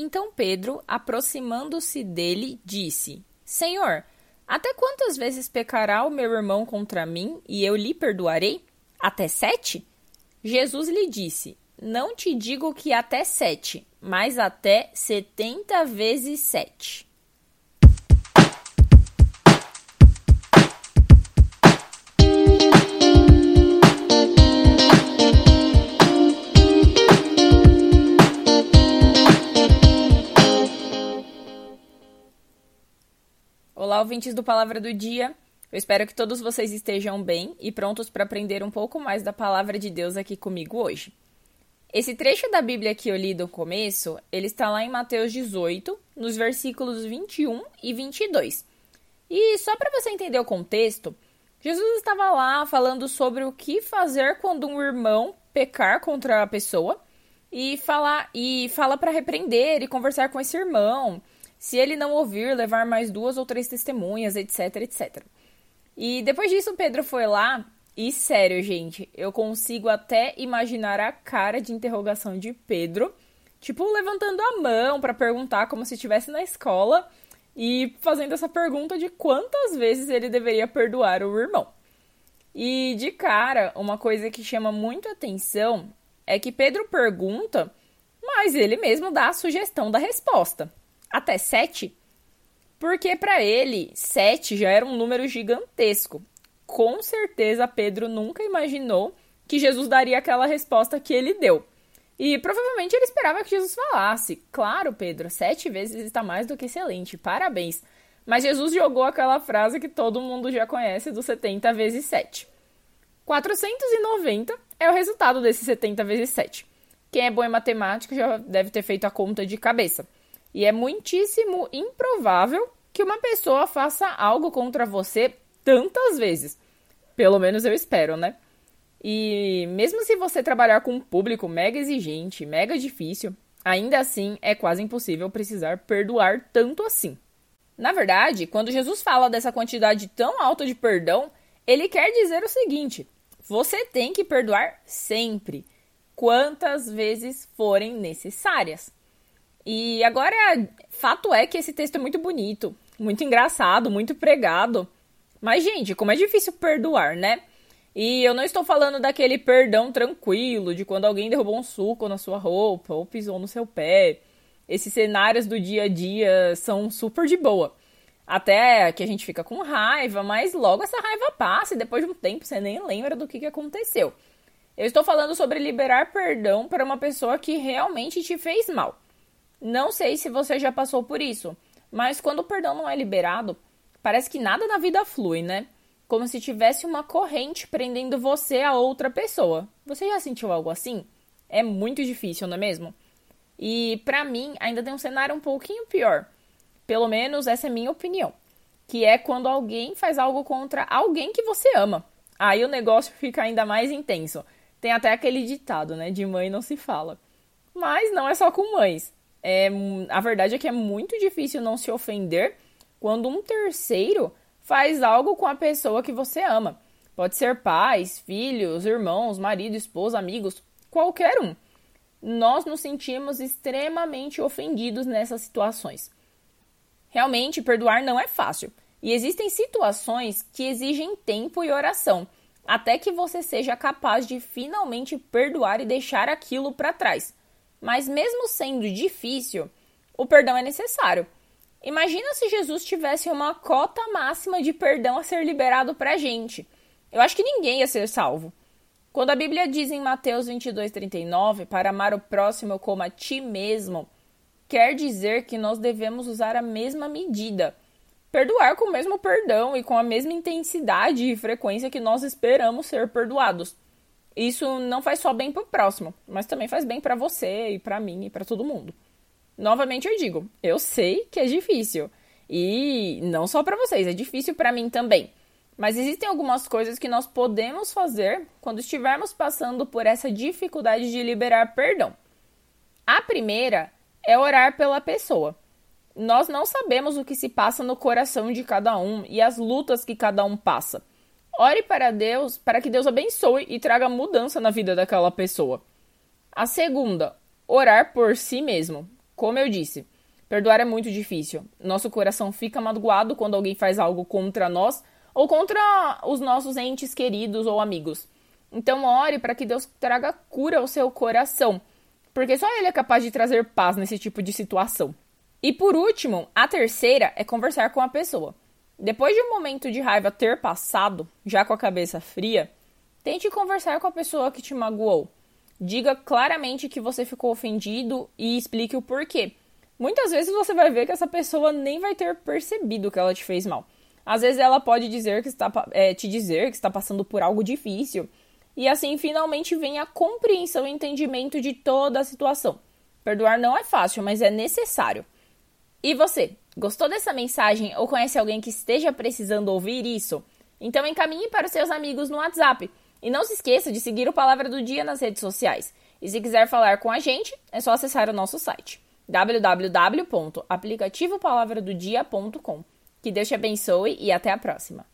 Então Pedro, aproximando-se dele, disse: Senhor, até quantas vezes pecará o meu irmão contra mim e eu lhe perdoarei? Até sete? Jesus lhe disse: Não te digo que até sete, mas até setenta vezes sete. Olá, ouvintes do Palavra do Dia. Eu espero que todos vocês estejam bem e prontos para aprender um pouco mais da palavra de Deus aqui comigo hoje. Esse trecho da Bíblia que eu li do começo, ele está lá em Mateus 18, nos versículos 21 e 22. E só para você entender o contexto, Jesus estava lá falando sobre o que fazer quando um irmão pecar contra a pessoa e falar e fala para repreender e conversar com esse irmão se ele não ouvir, levar mais duas ou três testemunhas, etc, etc. E depois disso, Pedro foi lá e, sério, gente, eu consigo até imaginar a cara de interrogação de Pedro, tipo, levantando a mão para perguntar como se estivesse na escola e fazendo essa pergunta de quantas vezes ele deveria perdoar o irmão. E de cara, uma coisa que chama muito atenção é que Pedro pergunta, mas ele mesmo dá a sugestão da resposta até 7, porque para ele 7 já era um número gigantesco. Com certeza Pedro nunca imaginou que Jesus daria aquela resposta que ele deu. E provavelmente ele esperava que Jesus falasse: Claro, Pedro, sete vezes está mais do que excelente, parabéns. Mas Jesus jogou aquela frase que todo mundo já conhece do 70 vezes 7. 490 é o resultado desse 70 vezes 7. Quem é bom em matemática já deve ter feito a conta de cabeça. E é muitíssimo improvável que uma pessoa faça algo contra você tantas vezes. Pelo menos eu espero, né? E mesmo se você trabalhar com um público mega exigente, mega difícil, ainda assim é quase impossível precisar perdoar tanto assim. Na verdade, quando Jesus fala dessa quantidade tão alta de perdão, ele quer dizer o seguinte: você tem que perdoar sempre, quantas vezes forem necessárias. E agora, fato é que esse texto é muito bonito, muito engraçado, muito pregado. Mas, gente, como é difícil perdoar, né? E eu não estou falando daquele perdão tranquilo, de quando alguém derrubou um suco na sua roupa ou pisou no seu pé. Esses cenários do dia a dia são super de boa. Até que a gente fica com raiva, mas logo essa raiva passa e depois de um tempo você nem lembra do que, aconteceu. Eu estou falando sobre liberar perdão para uma pessoa que realmente te fez mal. Não sei se você já passou por isso, mas quando o perdão não é liberado, parece que nada na vida flui, né? Como se tivesse uma corrente prendendo você a outra pessoa. Você já sentiu algo assim? É muito difícil, não é mesmo? E para mim ainda tem um cenário um pouquinho pior. Pelo menos essa é minha opinião, que é quando alguém faz algo contra alguém que você ama. Aí o negócio fica ainda mais intenso. Tem até aquele ditado, né, de mãe não se fala. Mas não é só com mães. É, a verdade é que é muito difícil não se ofender quando um terceiro faz algo com a pessoa que você ama. Pode ser pais, filhos, irmãos, marido, esposa, amigos, qualquer um. Nós nos sentimos extremamente ofendidos nessas situações. Realmente, perdoar não é fácil. E existem situações que exigem tempo e oração, até que você seja capaz de finalmente perdoar e deixar aquilo para trás. Mas mesmo sendo difícil, o perdão é necessário. Imagina se Jesus tivesse uma cota máxima de perdão a ser liberado para a gente. Eu acho que ninguém ia ser salvo. Quando a Bíblia diz em Mateus 22:39 para amar o próximo como a ti mesmo, quer dizer que nós devemos usar a mesma medida. Perdoar com o mesmo perdão e com a mesma intensidade e frequência que nós esperamos ser perdoados isso não faz só bem pro próximo, mas também faz bem para você e para mim e para todo mundo. Novamente eu digo, eu sei que é difícil. E não só para vocês, é difícil para mim também. Mas existem algumas coisas que nós podemos fazer quando estivermos passando por essa dificuldade de liberar perdão. A primeira é orar pela pessoa. Nós não sabemos o que se passa no coração de cada um e as lutas que cada um passa. Ore para Deus, para que Deus abençoe e traga mudança na vida daquela pessoa. A segunda, orar por si mesmo. Como eu disse, perdoar é muito difícil. Nosso coração fica magoado quando alguém faz algo contra nós ou contra os nossos entes queridos ou amigos. Então, ore para que Deus traga cura ao seu coração, porque só Ele é capaz de trazer paz nesse tipo de situação. E por último, a terceira é conversar com a pessoa. Depois de um momento de raiva ter passado, já com a cabeça fria, tente conversar com a pessoa que te magoou. Diga claramente que você ficou ofendido e explique o porquê. Muitas vezes você vai ver que essa pessoa nem vai ter percebido que ela te fez mal. Às vezes ela pode dizer que está, é, te dizer que está passando por algo difícil. E assim finalmente vem a compreensão e entendimento de toda a situação. Perdoar não é fácil, mas é necessário. E você, gostou dessa mensagem ou conhece alguém que esteja precisando ouvir isso? Então encaminhe para os seus amigos no WhatsApp. E não se esqueça de seguir o Palavra do Dia nas redes sociais. E se quiser falar com a gente, é só acessar o nosso site www.aplicativopalavradodia.com. Que Deus te abençoe e até a próxima.